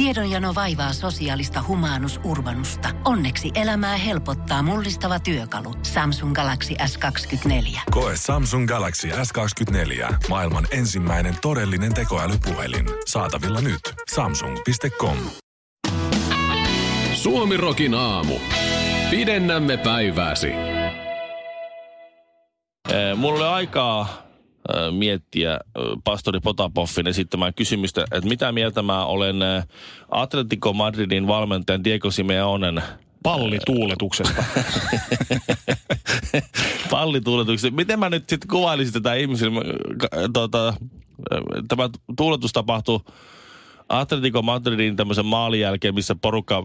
Tiedonjano vaivaa sosiaalista humanus urbanusta. Onneksi elämää helpottaa mullistava työkalu. Samsung Galaxy S24. Koe Samsung Galaxy S24. Maailman ensimmäinen todellinen tekoälypuhelin. Saatavilla nyt. Samsung.com. Suomi Rokin aamu. Pidennämme päivääsi. Eh, Mulla oli aikaa miettiä pastori Potapoffin esittämään kysymystä, että mitä mieltä mä olen Atletico Madridin valmentajan Diego Simeonen Pallituuletuksesta. pallituuletuksesta. Miten mä nyt sitten kuvailisin tätä ihmisille? Eh, tämä tuuletus tapahtui Atletico Madridin tämmöisen maalin jälkeen, missä porukka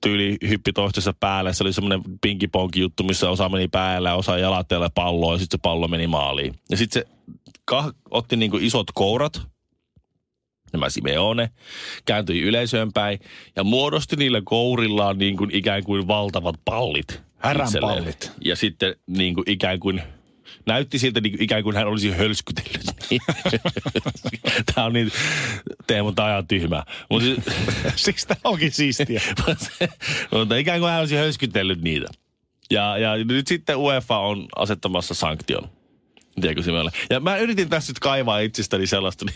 tyyli hyppi toistensa päälle. Se oli semmoinen pinkiponki juttu, missä osa meni päällä ja osa jalatteella palloa ja sitten se pallo meni maaliin. Ja sitten se kah- otti niinku isot kourat, nämä Simeone, kääntyi yleisöön päin ja muodosti niillä kourillaan niin kuin ikään kuin valtavat pallit. Härän itselleen. pallit. Ja sitten niin kuin ikään kuin näytti siltä niin ikään kuin hän olisi hölskytellyt. Tämä on niin, Teemu, tämä on tyhmä. Mutta Siksi tämä onkin siistiä. mutta ikään kuin hän olisi höyskytellyt niitä. Ja, ja nyt sitten UEFA on asettamassa sanktion. Tiedätkö? Ja mä yritin tässä nyt kaivaa itsestäni sellaista,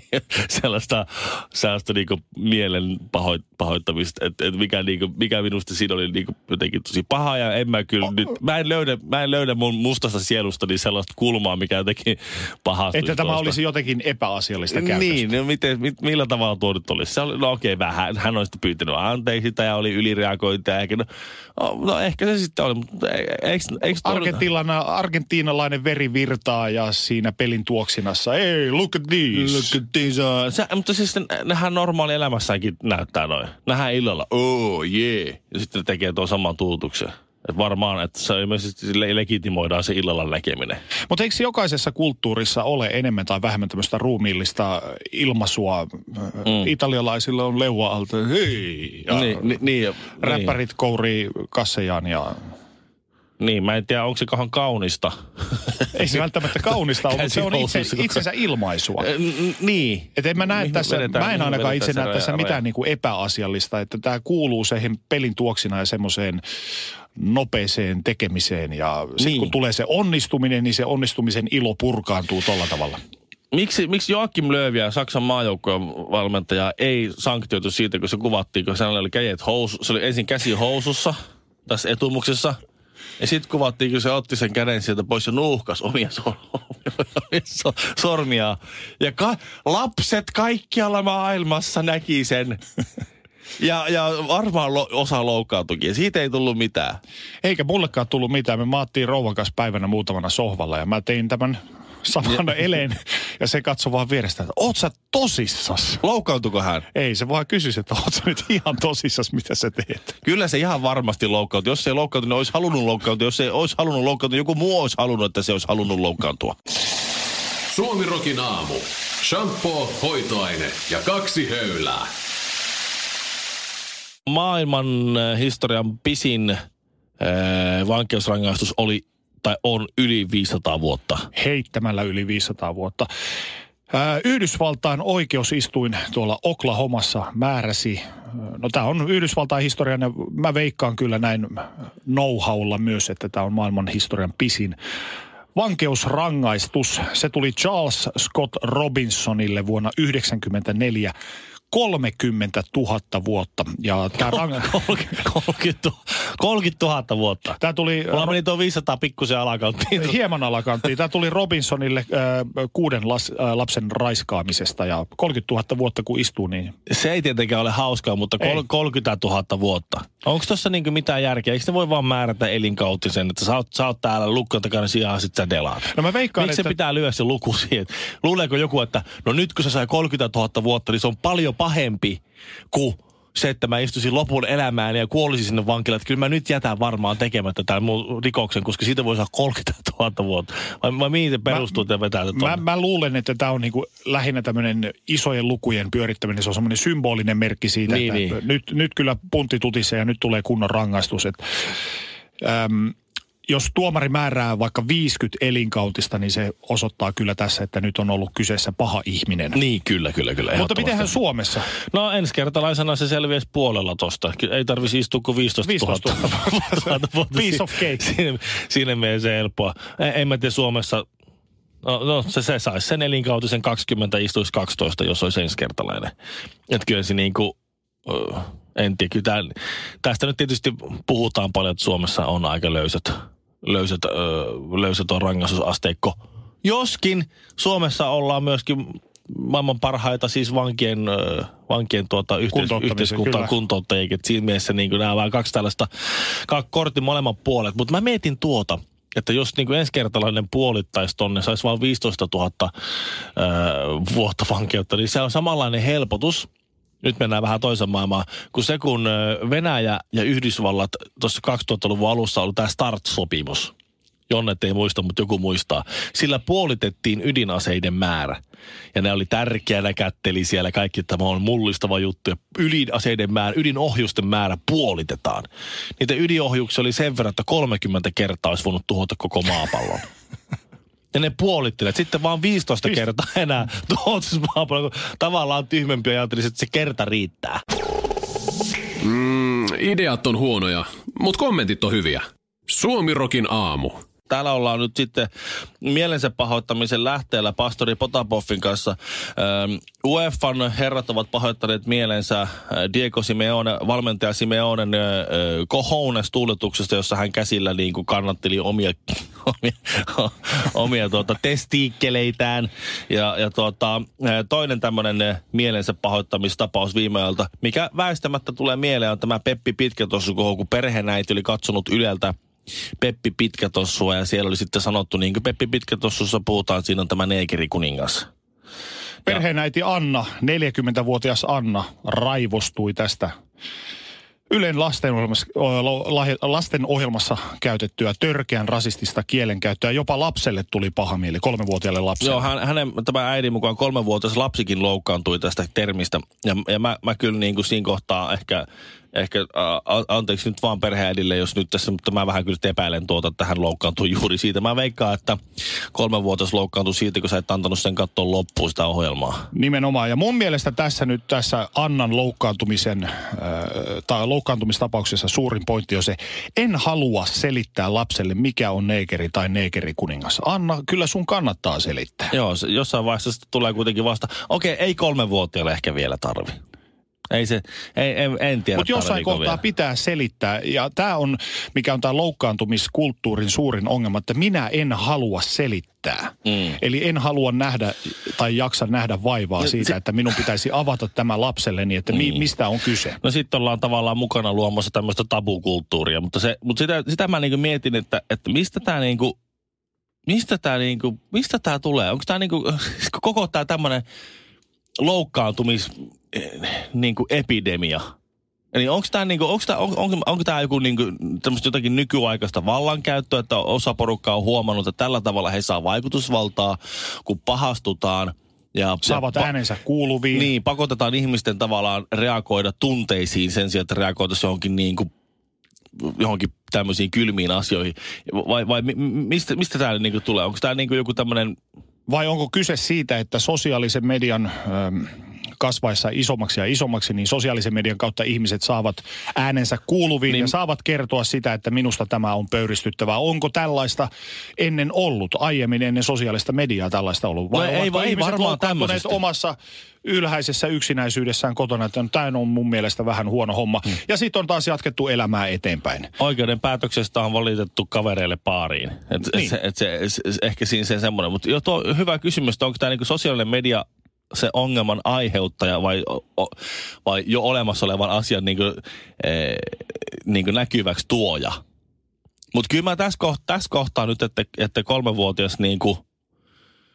sellaista, sellaista niinku mielen pahoit, pahoittamista, että et mikä, niinku, mikä minusta siinä oli niinku jotenkin tosi paha. Ja en mä kyllä nyt, mä en löydä, mä en löydä mun mustasta sielustani sellaista kulmaa, mikä jotenkin pahasti. Että tämä olisi jotenkin epäasiallista käytöstä. Niin, no miten, mit, millä tavalla tuo nyt olisi? Se oli, no okei, vähän. Hän olisi pyytänyt anteeksi sitä ja oli ylireagointia. Eikä, no, no, no, ehkä se sitten oli, mutta e- eikö, eikö tuo- Argentiinana, argentiinalainen veri virtaa ja siinä pelin tuoksinassa. Ei, look at this. Look at this, uh, Se, mutta siis ne, nehän normaali elämässäkin näyttää noin. Nähdään illalla, oh yeah. Ja sitten ne tekee tuon saman tuutuksen. Et varmaan, että se ilmeisesti le- legitimoidaan se illalla näkeminen. Mutta eikö jokaisessa kulttuurissa ole enemmän tai vähemmän tämmöistä ruumiillista ilmaisua? Mm. Italialaisilla on leua alta, hei. Ja Niin, niin, niin, räppärit kourii kassejaan ja... Niin, mä en tiedä, onko se kauhan kaunista. Ei se välttämättä kaunista ole, mutta se on itse, itsensä ilmaisua. Niin. Et en mä näe Mihin tässä, vedetään- mä en ainakaan itse se näe tässä mitään niin kuin epäasiallista, että tämä kuuluu siihen pelin tuoksina ja semmoiseen nopeeseen tekemiseen ja sitten Niin. kun tulee se onnistuminen, niin se onnistumisen ilo purkaantuu tolla tavalla. Miksi, miksi Joakim Lööviä, Saksan maajoukkojen valmentaja, ei sanktioitu siitä, kun se kuvattiin, kun hänellä oli kädet housu, se oli ensin käsi housussa tässä etumuksessa. Ja sitten kuvattiin, kun se otti sen käden sieltä pois ja nuuhkas omia, sor- omia so- sormia. Ja ka- lapset kaikkialla maailmassa näki sen. Ja, ja varmaan lo- osa loukkaantuikin. Ja siitä ei tullut mitään. Eikä mullekaan tullut mitään. Me maattiin rouvan kanssa päivänä muutamana sohvalla ja mä tein tämän saman eleen ja se katsoi vaan vierestä, että oot sä tosissas? Loukkaantuko hän? Ei, se vaan kysyisi, että oot sä nyt ihan tosissas, mitä sä teet? Kyllä se ihan varmasti loukkaantui. Jos se ei loukkaantunut, niin olisi halunnut loukkaantua. Jos se ei olisi halunnut loukkaantua, joku muu olisi halunnut, että se olisi halunnut loukkaantua. Suomi Rokin aamu. Shampoo, hoitoaine ja kaksi höylää. Maailman äh, historian pisin äh, vankeusrangaistus oli tai on yli 500 vuotta. heittämällä yli 500 vuotta. Ää, Yhdysvaltain oikeusistuin tuolla Oklahomassa määräsi, no tämä on Yhdysvaltain historian ja mä veikkaan kyllä näin know-howlla myös, että tämä on maailman historian pisin vankeusrangaistus. Se tuli Charles Scott Robinsonille vuonna 1994 30 000 vuotta. Ja tämä, rang... 30, 30 000 vuotta. tämä tuli Mulla meni tuo 500 pikkusen alakanttiin. hieman alakanttiin. Tämä tuli Robinsonille äh, kuuden las, äh, lapsen raiskaamisesta ja 30 000 vuotta kun istuu, niin Se ei tietenkään ole hauskaa, mutta kol- Ei. 30 000 vuotta. Onko tuossa niinku mitään järkeä? Eikö ne voi vaan määrätä elinkautisen, että sä oot, sä oot täällä lukkon takana sijaan, sit sä delaat? No mä veikkaan, Miksi se että- pitää lyödä se luku siihen? Luuleeko joku, että no nyt kun se sai 30 000 vuotta, niin se on paljon pahempi kuin se, että mä istuisin lopun elämään ja kuolisin sinne vankilaan. Että kyllä mä nyt jätän varmaan tekemättä tämän mun rikoksen, koska siitä voi saada 30 000 vuotta. Vai, vai mihin se perustuu, että vetää Mä, mä luulen, että tämä on niinku lähinnä tämmöinen isojen lukujen pyörittäminen. Se on semmoinen symbolinen merkki siitä, Niin, että niin. Nyt, nyt kyllä puntti tutissa ja nyt tulee kunnon rangaistus. Et, äm, jos tuomari määrää vaikka 50 elinkautista, niin se osoittaa kyllä tässä, että nyt on ollut kyseessä paha ihminen. Niin, kyllä, kyllä, kyllä. Mutta mitenhän Suomessa? No ensikertalaisena se selviäisi puolella tosta. Ei tarvitsisi istua kuin 15 15 000. vuotta. Piece of cake. Siinä, siinä mielessä helppoa. En, en mä tiedä Suomessa, no, no se, se saisi sen elinkautisen 20, istuisi 12, jos olisi ensikertalainen. Että kyllä se niinku, ö, en tiedä, kyllä tää, tästä nyt tietysti puhutaan paljon, että Suomessa on aika löysät, löysät, ö, löysät on rangaistusasteikko. Joskin Suomessa ollaan myöskin maailman parhaita siis vankien, vankien tuota, yhteis- Kuntouttamisen, yhteiskuntaan kuntouttajia. Siinä mielessä niin nämä on vähän kaksi tällaista kaksi kortin molemmat puolet. Mutta mä mietin tuota, että jos niin ensikertalainen puolittaisi tonne, saisi vain 15 000 ö, vuotta vankeutta, niin se on samanlainen helpotus. Nyt mennään vähän toisen maailmaan, kun se kun Venäjä ja Yhdysvallat tuossa 2000-luvun alussa oli tämä START-sopimus. Jonnet ei muista, mutta joku muistaa. Sillä puolitettiin ydinaseiden määrä. Ja ne oli tärkeänä kätteli siellä kaikki, että tämä on mullistava juttu. Ja ydinaseiden määrä, ydinohjusten määrä puolitetaan. Niitä ydinohjuksia oli sen verran, että 30 kertaa olisi voinut tuhota koko maapallon. Ja ne puolittelivat. Sitten vaan 15 Pist- kertaa enää tuhotus maapallon, kun tavallaan tyhmempi ja ajattelisi, että se kerta riittää. Mm, ideat on huonoja, mutta kommentit on hyviä. Suomirokin aamu. Täällä ollaan nyt sitten mielensä pahoittamisen lähteellä pastori Potapoffin kanssa. Ähm, UEFan herrat ovat pahoittaneet mielensä äh, Diego Simeone, valmentaja Simeonen äh, kohounes tuuletuksesta, jossa hän käsillä niin kuin kannatteli omia, omia, omia tuota, testiikkeleitään. Ja, ja tuota, äh, toinen tämmöinen äh, mielensä pahoittamistapaus viime ajalta, mikä väistämättä tulee mieleen, on tämä Peppi Pitkätossu, kun perheenäiti oli katsonut Yleltä Peppi Pitkätossua ja siellä oli sitten sanottu, niin kuin Peppi Pitkätossussa puhutaan, siinä on tämä neekerikuningas. Perheenäiti Anna, 40-vuotias Anna, raivostui tästä Ylen lastenohjelmassa, lastenohjelmassa käytettyä törkeän rasistista kielenkäyttöä. Jopa lapselle tuli paha mieli, kolmevuotiaalle lapselle. Joo, hän, hänen, tämä äidin mukaan kolmenvuotias lapsikin loukkaantui tästä termistä. Ja, ja mä, mä kyllä niin kuin siinä kohtaa ehkä, ehkä ä, anteeksi nyt vaan perheäidille, jos nyt tässä, mutta mä vähän kyllä epäilen tuota, että hän loukkaantui juuri siitä. Mä veikkaan, että kolmenvuotias loukkaantui siitä, kun sä et antanut sen katsoa loppuun sitä ohjelmaa. Nimenomaan. Ja mun mielestä tässä nyt tässä Annan loukkaantumisen, äh, tai loukkaantumistapauksessa suurin pointti on se, en halua selittää lapselle, mikä on neekeri tai neekerikuningas. Anna, kyllä sun kannattaa selittää. Joo, jossain vaiheessa tulee kuitenkin vasta, okei, ei kolmenvuotiaalle ehkä vielä tarvi. Ei se, ei, en, en tiedä. Mutta jossain tarviiko kohtaa vielä. pitää selittää, ja tämä on, mikä on tämä loukkaantumiskulttuurin suurin ongelma, että minä en halua selittää. Mm. Eli en halua nähdä tai jaksa nähdä vaivaa siitä, se- että minun pitäisi avata tämä lapselleni, että mi, Niin. mistä on kyse. No sitten ollaan tavallaan mukana luomassa tämmöistä tabukulttuuria, mutta, se, mutta sitä, sitä mä niinku mietin, että, että mistä tämä niinku, mistä tämä niinku, mistä tää tulee? Onko tämä niinku, koko tämä tämmöinen loukkaantumis eh, niinku epidemia? Eli onko tämä niinku, tää, on, onko tää joku niinku, jotakin nykyaikaista vallankäyttöä, että osa porukkaa on huomannut, että tällä tavalla he saa vaikutusvaltaa, kun pahastutaan. Ja, Saavat ja, äänensä kuuluviin. niin, pakotetaan ihmisten tavallaan reagoida tunteisiin sen sijaan, että reagoitaisiin johonkin niin kuin johonkin tämmöisiin kylmiin asioihin. Vai, vai mi- mistä, mistä tämä niin kuin tulee? Onko tämä niin kuin joku tämmöinen... Vai onko kyse siitä, että sosiaalisen median äm, kasvaessa isommaksi ja isommaksi, niin sosiaalisen median kautta ihmiset saavat äänensä kuuluviin Niin- ja saavat kertoa sitä, että minusta tämä on pöyristyttävää. Onko tällaista ennen ollut, aiemmin ennen sosiaalista mediaa tällaista ollut? No ei- ovatko ei varmaan tämmöisestä. omassa ylhäisessä yksinäisyydessään kotona, että tämä on mun mielestä vähän huono homma. Hmm. Ja sitten on taas jatkettu elämää eteenpäin. Oikeuden päätöksestä on valitettu kavereille baariin. Et, Niin. et se, et se, se, ehkä siinä se semmoinen. Mutta hyvä kysymys, onko tämä niin sosiaalinen media se ongelman aiheuttaja vai, o, vai jo olemassa olevan asian niin kuin, eh, niin kuin näkyväksi tuoja. Mutta kyllä mä tässä kohtaa, tässä kohtaa nyt, että, että kolmevuotias niin kuin,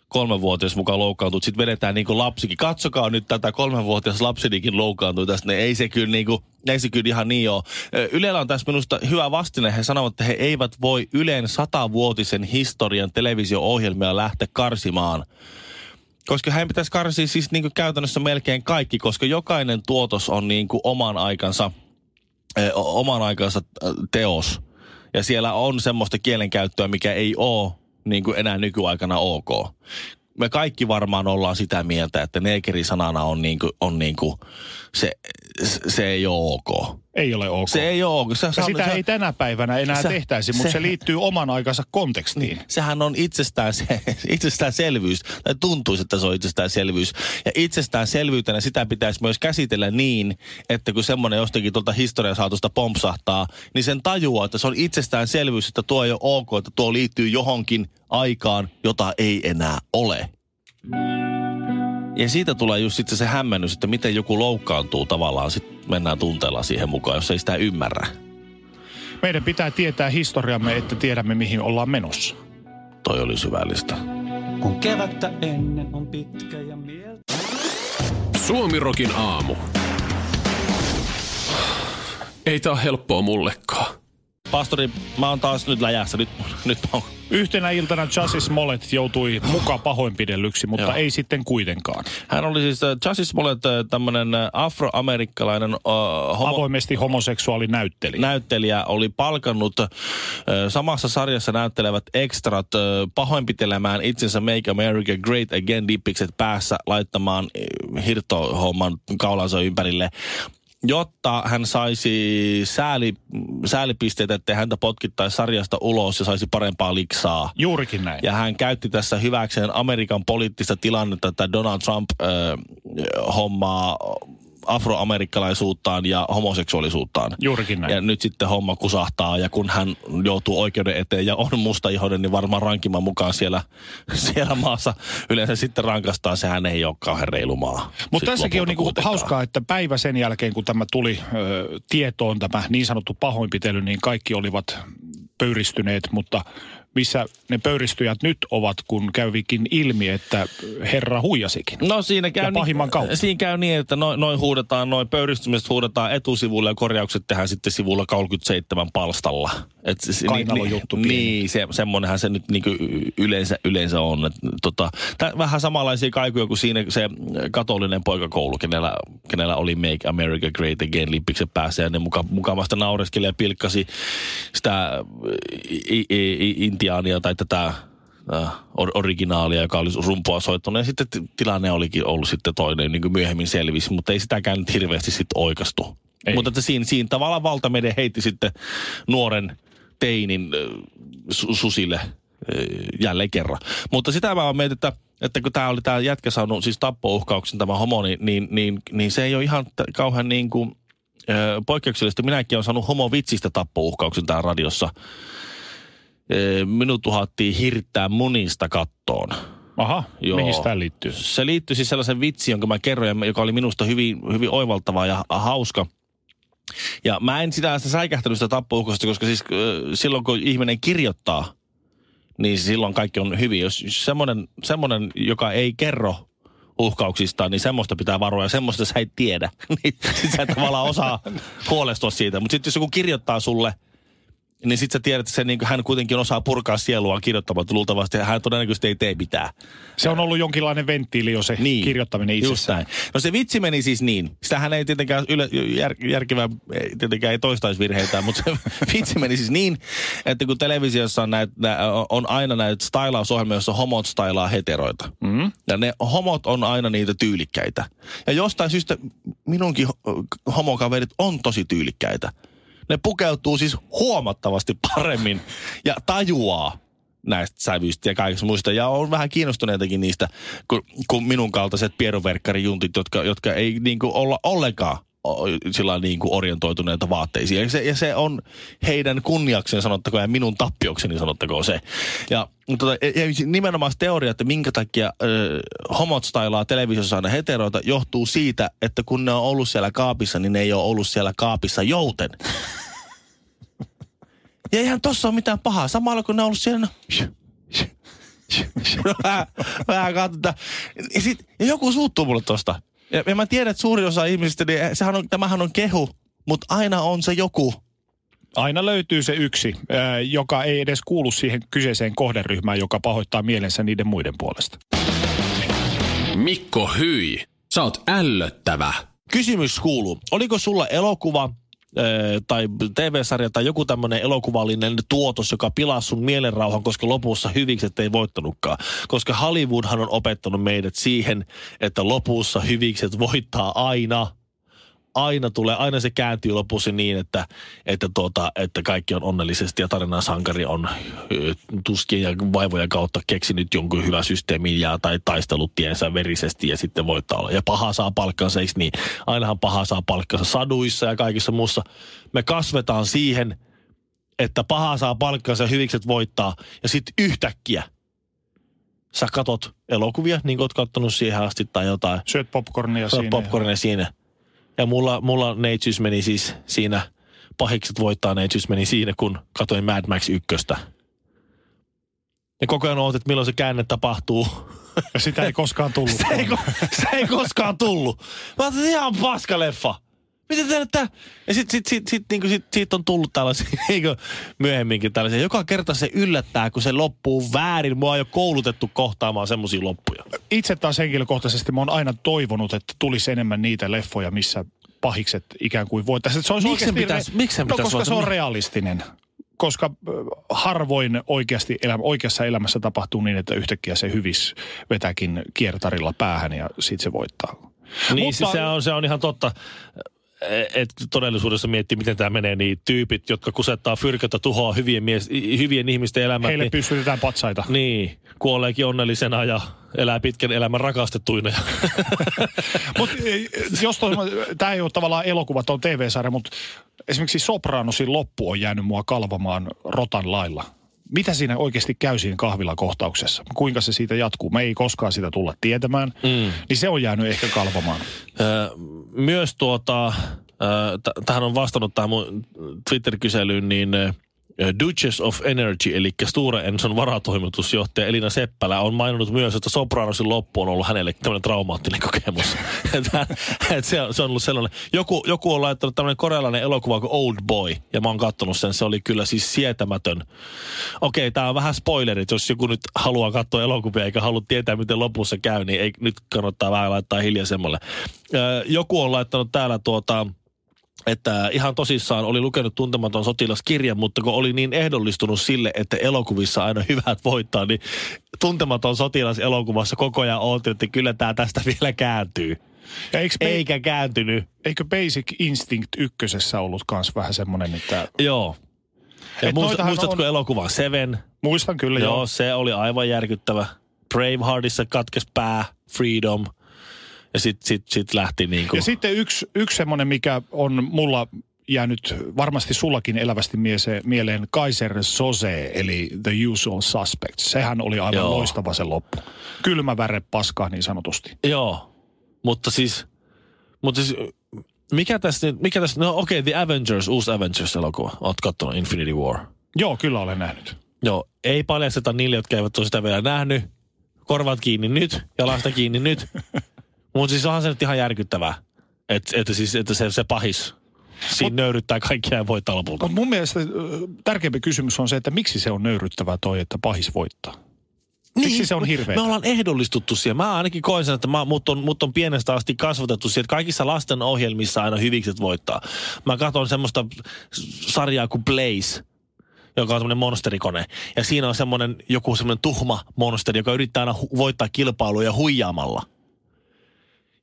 kolmenvuotias mukaan loukkaantuu, sitten vedetään niin kuin lapsikin. Katsokaa nyt tätä kolmenvuotias lapsinikin loukkaantui tästä. Ne ei se kyllä niin kuin, ei se kyllä ihan niin ole. Ylellä on tässä minusta hyvä vastine. He sanovat, että he eivät voi Ylen satavuotisen historian televisio-ohjelmia lähteä karsimaan. Koska hän pitäisi karsia siis niin kuin käytännössä melkein kaikki, koska jokainen tuotos on niin kuin oman aikansa, o- oman aikansa teos. Ja siellä on semmoista kielenkäyttöä, mikä ei ole niin kuin enää nykyaikana ok. Me kaikki varmaan ollaan sitä mieltä, että neekeri-sanana on, niin kuin, on niin kuin, se, se ei ole ok. Ei ole ok. Se ei ole ok. Se, se, sitä se, ei tänä päivänä enää se- tehtäisi, mutta se- se, liittyy oman aikansa kontekstiin. sehän on itsestään, se, itsestäänselvyys, tai tuntuisi, että se on itsestäänselvyys. Ja itsestäänselvyytenä sitä pitäisi myös käsitellä niin, että kun semmoinen jostakin tuolta historiasaatosta pompsahtaa, niin sen tajuaa, että se on itsestäänselvyys, että tuo ei ole ok, että tuo liittyy johonkin aikaan, jota ei enää ole. Ja siitä tulee just sitten se hämmennys, että miten joku loukkaantuu tavallaan, sitten mennään tunteella siihen mukaan, jos ei sitä ymmärrä. Meidän pitää tietää historiamme, että tiedämme mihin ollaan menossa. Toi oli syvällistä. Kun kevättä ennen on pitkä ja mieltä. Suomirokin aamu. Ei tää ole helppoa mullekaan. Pastori, mä oon taas nyt läjässä. Nyt, nyt on Yhtenä iltana Chassis Smollett joutui muka pahoinpidellyksi, mutta Joo. ei sitten kuitenkaan. Hän oli siis äh, Chassis Smollett, äh, tämmönen äh, afroamerikkalainen äh, homo, Avoimesti homoseksuaali näytteli. näyttelijä, oli palkannut äh, samassa sarjassa näyttelevät ekstrat äh, pahoinpitelemään itsensä Make America Great Again dippikset päässä laittamaan äh, hirttohomman kaulansa ympärille jotta hän saisi sääli, säälipisteitä, että häntä potkittaisi sarjasta ulos ja saisi parempaa liksaa. Juurikin näin. Ja hän käytti tässä hyväkseen Amerikan poliittista tilannetta, että Donald Trump äh, hommaa afroamerikkalaisuuttaan ja homoseksuaalisuuttaan. Juurikin näin. Ja nyt sitten homma kusahtaa ja kun hän joutuu oikeuden eteen ja on mustaihoinen, niin varmaan rankimman mukaan siellä, siellä maassa yleensä sitten rankastaa. Sehän ei ole kauhean reilu maa. Mutta tässäkin on niinku hauskaa, että päivä sen jälkeen, kun tämä tuli ö, tietoon, tämä niin sanottu pahoinpitely, niin kaikki olivat pöyristyneet, mutta missä ne pöyristyjät nyt ovat, kun kävikin ilmi, että herra huijasikin. No siinä käy, Ja pahimman kautta. siinä käy niin, että noin noi huudetaan, noin pöyristymiset huudetaan etusivulla ja korjaukset tehdään sitten sivulla 37 palstalla. Et se- se- Kainalon juttu pieni. Niin, se, semmoinenhan se nyt niinku yleensä, yleensä on. Et, tota, tää, vähän samanlaisia kaikuja kuin siinä se katolinen poikakoulu, kenellä, kenellä oli Make America Great Again lippikset päässä ja ne muka, mukavasti naureskeli ja pilkkasi sitä i, i, i, intiaania tai tätä äh, or- originaalia, joka oli rumpua soittanut. Ja sitten tilanne olikin ollut sitten toinen, niin kuin myöhemmin selvisi, mutta ei sitäkään nyt hirveästi sitten oikastu. Ei. Mutta että siinä, siinä tavallaan valtamedia heitti sitten nuoren teinin äh, su- susille äh, jälleen kerran. Mutta sitä mä oon mietin, että, että kun tämä oli tämä jätkä saanut siis tappouhkauksen tämä homo, niin, niin, niin, niin se ei ole ihan t- kauhean niin kuin, poikkeuksellisesti. Minäkin olen saanut homovitsistä tappouhkauksen täällä radiossa. Ee, minut tuhattiin hirttää munista kattoon. Aha, Joo. mihin tämä liittyy? Se liittyi siis sellaisen vitsi, jonka mä kerroin, joka oli minusta hyvin, hyvin oivaltava ja hauska. Ja mä en sitä, sitä säikähtänyt sitä tappouhkosta, koska siis silloin kun ihminen kirjoittaa, niin silloin kaikki on hyvin. Jos semmoinen, semmoinen joka ei kerro uhkauksistaan, niin semmoista pitää varoa ja semmoista sä et tiedä. niin sä et tavallaan osaa huolestua siitä. Mutta sitten jos joku kirjoittaa sulle, niin sitten sä tiedät, että se, niin hän kuitenkin osaa purkaa sieluaan kirjoittamatta luultavasti. ja Hän todennäköisesti ei tee mitään. Se on ollut jonkinlainen venttiili jo se niin, kirjoittaminen Just itsessään. näin. No se vitsi meni siis niin. Sitähän ei tietenkään yle, jär, järkevää, ei, tietenkään ei toistaisi virheitä, mutta se vitsi meni siis niin, että kun televisiossa on, näitä, nä, on aina näitä stylausohjelmia, joissa homot stylaa heteroita. Mm. Ja ne homot on aina niitä tyylikkäitä. Ja jostain syystä minunkin ho- homokaverit on tosi tyylikkäitä. Ne pukeutuu siis huomattavasti paremmin ja tajuaa näistä sävyistä ja kaikista muista. Ja on vähän kiinnostuneitakin niistä kuin, kuin minun kaltaiset pieroverkkarijuntit, jotka, jotka ei niin kuin olla ollenkaan sillä niin kuin orientoituneita vaatteisiin. Ja se, ja se on heidän kunniakseen sanottakoon ja minun tappiokseni sanottakoon se. Ja, tota, ja nimenomaan se teoria, että minkä takia ö, homot stylaa televisiossa aina heteroita, johtuu siitä, että kun ne on ollut siellä kaapissa, niin ne ei ole ollut siellä kaapissa jouten. Ja eihän tossa ole mitään pahaa. Samalla kun ne on ollut siellä, no, vähän, vähän katsotaan. Ja, sit, ja joku suuttuu mulle tosta. Ja, ja mä tiedän, että suuri osa ihmisistä, niin sehän on, tämähän on kehu, mutta aina on se joku. Aina löytyy se yksi, ää, joka ei edes kuulu siihen kyseiseen kohderyhmään, joka pahoittaa mielensä niiden muiden puolesta. Mikko Hyi, sä oot ällöttävä. Kysymys kuuluu, oliko sulla elokuva, tai TV-sarja tai joku tämmöinen elokuvallinen tuotos, joka pilaa sun mielenrauhan, koska lopussa hyvikset ei voittanutkaan. Koska Hollywoodhan on opettanut meidät siihen, että lopussa hyvikset voittaa aina aina tulee, aina se kääntyy lopussa niin, että, että, tuota, että kaikki on onnellisesti ja tarinan sankari on tuskien ja vaivojen kautta keksinyt jonkun hyvä systeemin ja tai taistellut tiensä verisesti ja sitten voittaa Ja paha saa palkkansa, eikö niin? Ainahan paha saa palkkansa saduissa ja kaikissa muussa. Me kasvetaan siihen, että paha saa palkkansa ja hyvikset voittaa ja sitten yhtäkkiä sä katot elokuvia, niin kuin oot kattonut siihen asti tai jotain. Syöt popcornia Siinä siinä. popcornia siinä. Ja mulla, mulla neitsyys meni siis siinä, pahikset voittaa neitsyys meni siinä, kun katoin Mad Max 1. Ja koko ajan ootit, että milloin se käänne tapahtuu. Ja sitä ei koskaan tullut. Se ei, se ei koskaan tullut. Mä ajattelin, ihan paska leffa. Miten te että... Ja sit, sit, sit, sit, niin sit, siitä on tullut tällaisia niin myöhemminkin tällaisia. Joka kerta se yllättää, kun se loppuu väärin. Mua on jo koulutettu kohtaamaan semmoisia loppuja. Itse taas henkilökohtaisesti mä oon aina toivonut, että tulisi enemmän niitä leffoja, missä pahikset ikään kuin voittaisiin. Se olisi Miksi pitäisi- miksi sen no, pitäisi koska se on realistinen. Koska harvoin oikeasti elämä, oikeassa elämässä tapahtuu niin, että yhtäkkiä se hyvis vetääkin kiertarilla päähän ja siitä se voittaa. Niin, Mutta- Mutta... se, on, se on ihan totta. Et todellisuudessa miettii, miten tämä menee, niin tyypit, jotka kusettaa fyrkötä, tuhoaa hyvien, mies, hyvien ihmisten elämät, Heille niin, pystytetään patsaita. niin, kuoleekin onnellisena ja elää pitkän elämän rakastettuina. Mutta jos tämä ei ole tavallaan elokuva, tämä on TV-sarja, mutta esimerkiksi Sopranosin loppu on jäänyt mua kalvamaan rotan lailla. Mitä siinä oikeasti käy siinä kahvilakohtauksessa? Kuinka se siitä jatkuu? Me ei koskaan sitä tulla tietämään. Mm. Niin se on jäänyt ehkä kalvamaan. Ö, Myös tuota, ö, t- tähän on vastannut tähän mun Twitter-kyselyyn, niin ö, Duchess of Energy, eli Sture Enson varatoimitusjohtaja Elina Seppälä on maininnut myös, että Sopranosin loppu on ollut hänelle tämmöinen traumaattinen kokemus. Että- se, on, se on ollut sellainen. Joku, joku on laittanut tämmöinen korealainen elokuva kuin Old Boy, ja mä oon kattonut sen. Se oli kyllä siis sietämätön. Okei, tää on vähän spoilerit. Jos joku nyt haluaa katsoa elokuvia eikä halua tietää, miten lopussa käy, niin ei, nyt kannattaa vähän laittaa hiljaisemmalle. Ö, Joku on laittanut täällä tuota, että ihan tosissaan oli lukenut tuntematon sotilaskirjan, mutta kun oli niin ehdollistunut sille, että elokuvissa aina hyvät voittaa, niin tuntematon sotilas elokuvassa koko ajan ootin, että kyllä tämä tästä vielä kääntyy. Ja eikö, Eikä kääntynyt. eikö Basic Instinct ykkösessä ollut kans vähän semmoinen, että Joo. Ja noitahan muistatko on- elokuvan Seven? muistan kyllä Joo, joo. se oli aivan järkyttävä. Braveheartissa katkes pää, Freedom. Ja sitten sit, sit lähti niin kuin... Ja sitten yksi, yksi semmoinen, mikä on mulla jäänyt varmasti sullakin elävästi mieleen Kaiser Sose, eli The Usual Suspects. Sehän oli aivan Joo. loistava se loppu. Kylmä väre paskaa niin sanotusti. Joo, mutta siis, mutta siis mikä tässä nyt, mikä tässä, no okei, okay, The Avengers, uusi Avengers-elokuva. Oot kattonut Infinity War. Joo, kyllä olen nähnyt. Joo, ei paljasteta niille, jotka eivät ole sitä vielä nähnyt. Korvat kiinni nyt, jalasta kiinni nyt. Mutta siis onhan se nyt ihan järkyttävää, että, että, siis, että se, se pahis siinä nöyryttää kaikkia ja voittaa lopulta. Mutta mun mielestä tärkeämpi kysymys on se, että miksi se on nöyryttävää toi, että pahis voittaa. Miksi se on hirveä? Me ollaan ehdollistuttu siihen. Mä ainakin koen sen, että mä, mut, on, mut on pienestä asti kasvatettu siihen, että kaikissa lasten ohjelmissa aina hyvikset voittaa. Mä katson semmoista sarjaa kuin Blaze, joka on semmoinen monsterikone. Ja siinä on semmoinen joku semmoinen tuhma monsteri, joka yrittää aina hu- voittaa kilpailuja huijaamalla.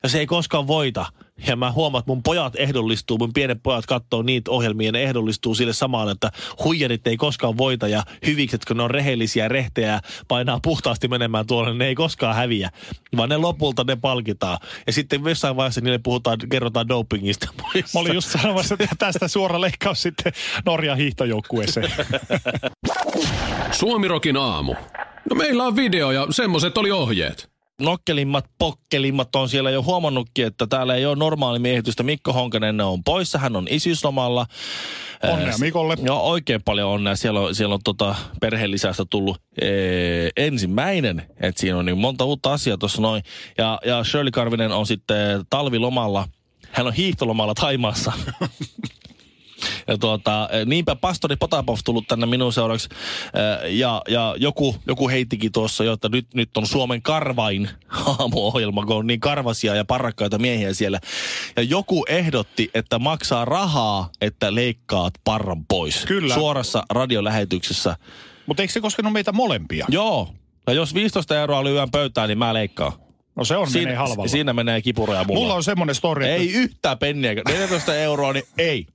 Ja se ei koskaan voita. Ja mä huomaan, että mun pojat ehdollistuu, mun pienet pojat katsoo niitä ohjelmia ja ne ehdollistuu sille samaan, että huijarit ei koskaan voita ja hyvikset, kun ne on rehellisiä, rehtejä ja painaa puhtaasti menemään tuolle, niin ne ei koskaan häviä, vaan ne lopulta ne palkitaan. Ja sitten jossain vaiheessa niille puhutaan, kerrotaan dopingista. Mä olin just sanomassa, että tästä suora leikkaus sitten Norjan hiihtojoukkueeseen. Suomirokin aamu. No meillä on video ja semmoset oli ohjeet. Nokkelimmat, pokkelimmat on siellä jo huomannutkin, että täällä ei ole normaali miehitystä. Mikko Honkanen on poissa, hän on isyyslomalla. Onnea Ää, Mikolle. Joo, oikein paljon onnea. Siellä on, siellä on tota perheenlisästä tullut ee, ensimmäinen, että siinä on niin monta uutta asiaa tuossa noin. Ja, ja Shirley Karvinen on sitten talvilomalla. Hän on hiihtolomalla Taimaassa. Ja tuota, niinpä pastori Potapov tullut tänne minun seuraksi. Äh, Ja, ja joku, joku heittikin tuossa jo, että nyt, nyt on Suomen karvain aamuohjelma, kun on niin karvasia ja parrakkaita miehiä siellä. Ja joku ehdotti, että maksaa rahaa, että leikkaat parran pois. Kyllä. Suorassa radiolähetyksessä. Mutta eikö se koskenut meitä molempia? Joo. Ja jos 15 euroa lyön pöytään, niin mä leikkaan. No se on menee halvalla. siinä menee kipuroja mulla. Mulla on semmoinen story, että Ei yhtään penniä. 14 euroa, niin ei.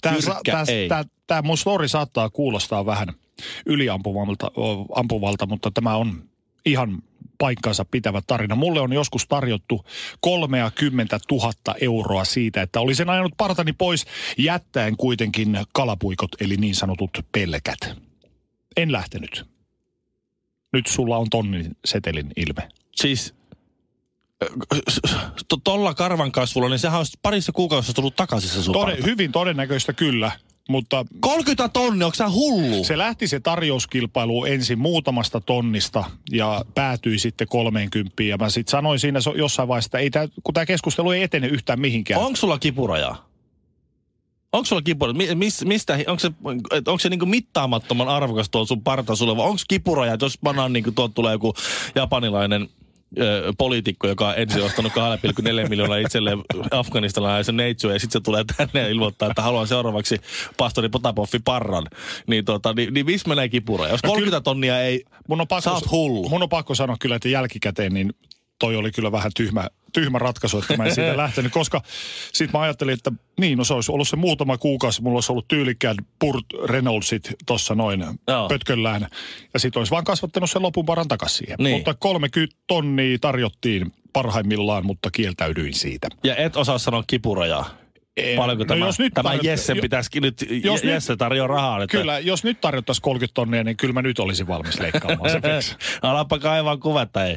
Tämä, Jyrkkä tämä, ei. tämä, tämä mun story saattaa kuulostaa vähän yliampuvalta, ampuvalta, mutta tämä on ihan paikkansa pitävä tarina. Mulle on joskus tarjottu 30 000 euroa siitä, että olisin ajanut partani pois jättäen kuitenkin kalapuikot, eli niin sanotut pelkät. En lähtenyt. Nyt sulla on tonnin setelin ilme. Siis to- tolla karvan kasvulla, niin sehän olisi parissa kuukaudessa tullut takaisin se sun Tode, parta. hyvin todennäköistä kyllä, mutta 30 tonni, onko sä hullu? Se lähti se tarjouskilpailu ensin muutamasta tonnista ja päätyi sitten 30. Ja mä sitten sanoin siinä jossain vaiheessa, että ei tää, kun tämä keskustelu ei etene yhtään mihinkään. Onko sulla kipurajaa? Onko sulla kipuraja? Mi- mis, mistä, onko se, onko se niinku mittaamattoman arvokas tuo sun parta sulle, vai onko kipuraja, jos pannaan niinku tuolta tulee joku japanilainen ö, poliitikko, joka on ensin ostanut 2,4 miljoonaa itselleen afganistalaisen neitsyä, ja sitten se tulee tänne ja ilmoittaa, että haluan seuraavaksi pastori Potapoffi parran. Niin, tota, niin, niin missä menee kipuraja? Jos No 30 tonnia ei, mun on pakko, sä oot hullu. Mun on pakko sanoa kyllä, että jälkikäteen niin toi oli kyllä vähän tyhmä, tyhmä ratkaisu, että mä en siitä lähtenyt, koska sit mä ajattelin, että niin, no se olisi ollut se muutama kuukausi, mulla olisi ollut tyylikkään Burt Reynoldsit tossa noin Joo. pötköllään, ja sit olisi vaan kasvattanut sen lopun paran takaisin siihen. Niin. Mutta 30 tonnia tarjottiin parhaimmillaan, mutta kieltäydyin siitä. ja et osaa sanoa kipurajaa. En- Paljonko no tämä, jos nyt tämä tarjot- Jessen jo- pitäisikin nyt, jos jos nyt- Jesse tarjoaa rahaa. Että Kyllä, jos nyt tarjottaisiin 30 tonnia, niin kyllä mä nyt olisin valmis leikkaamaan se. Alapa kaivaa kuvetta, ei.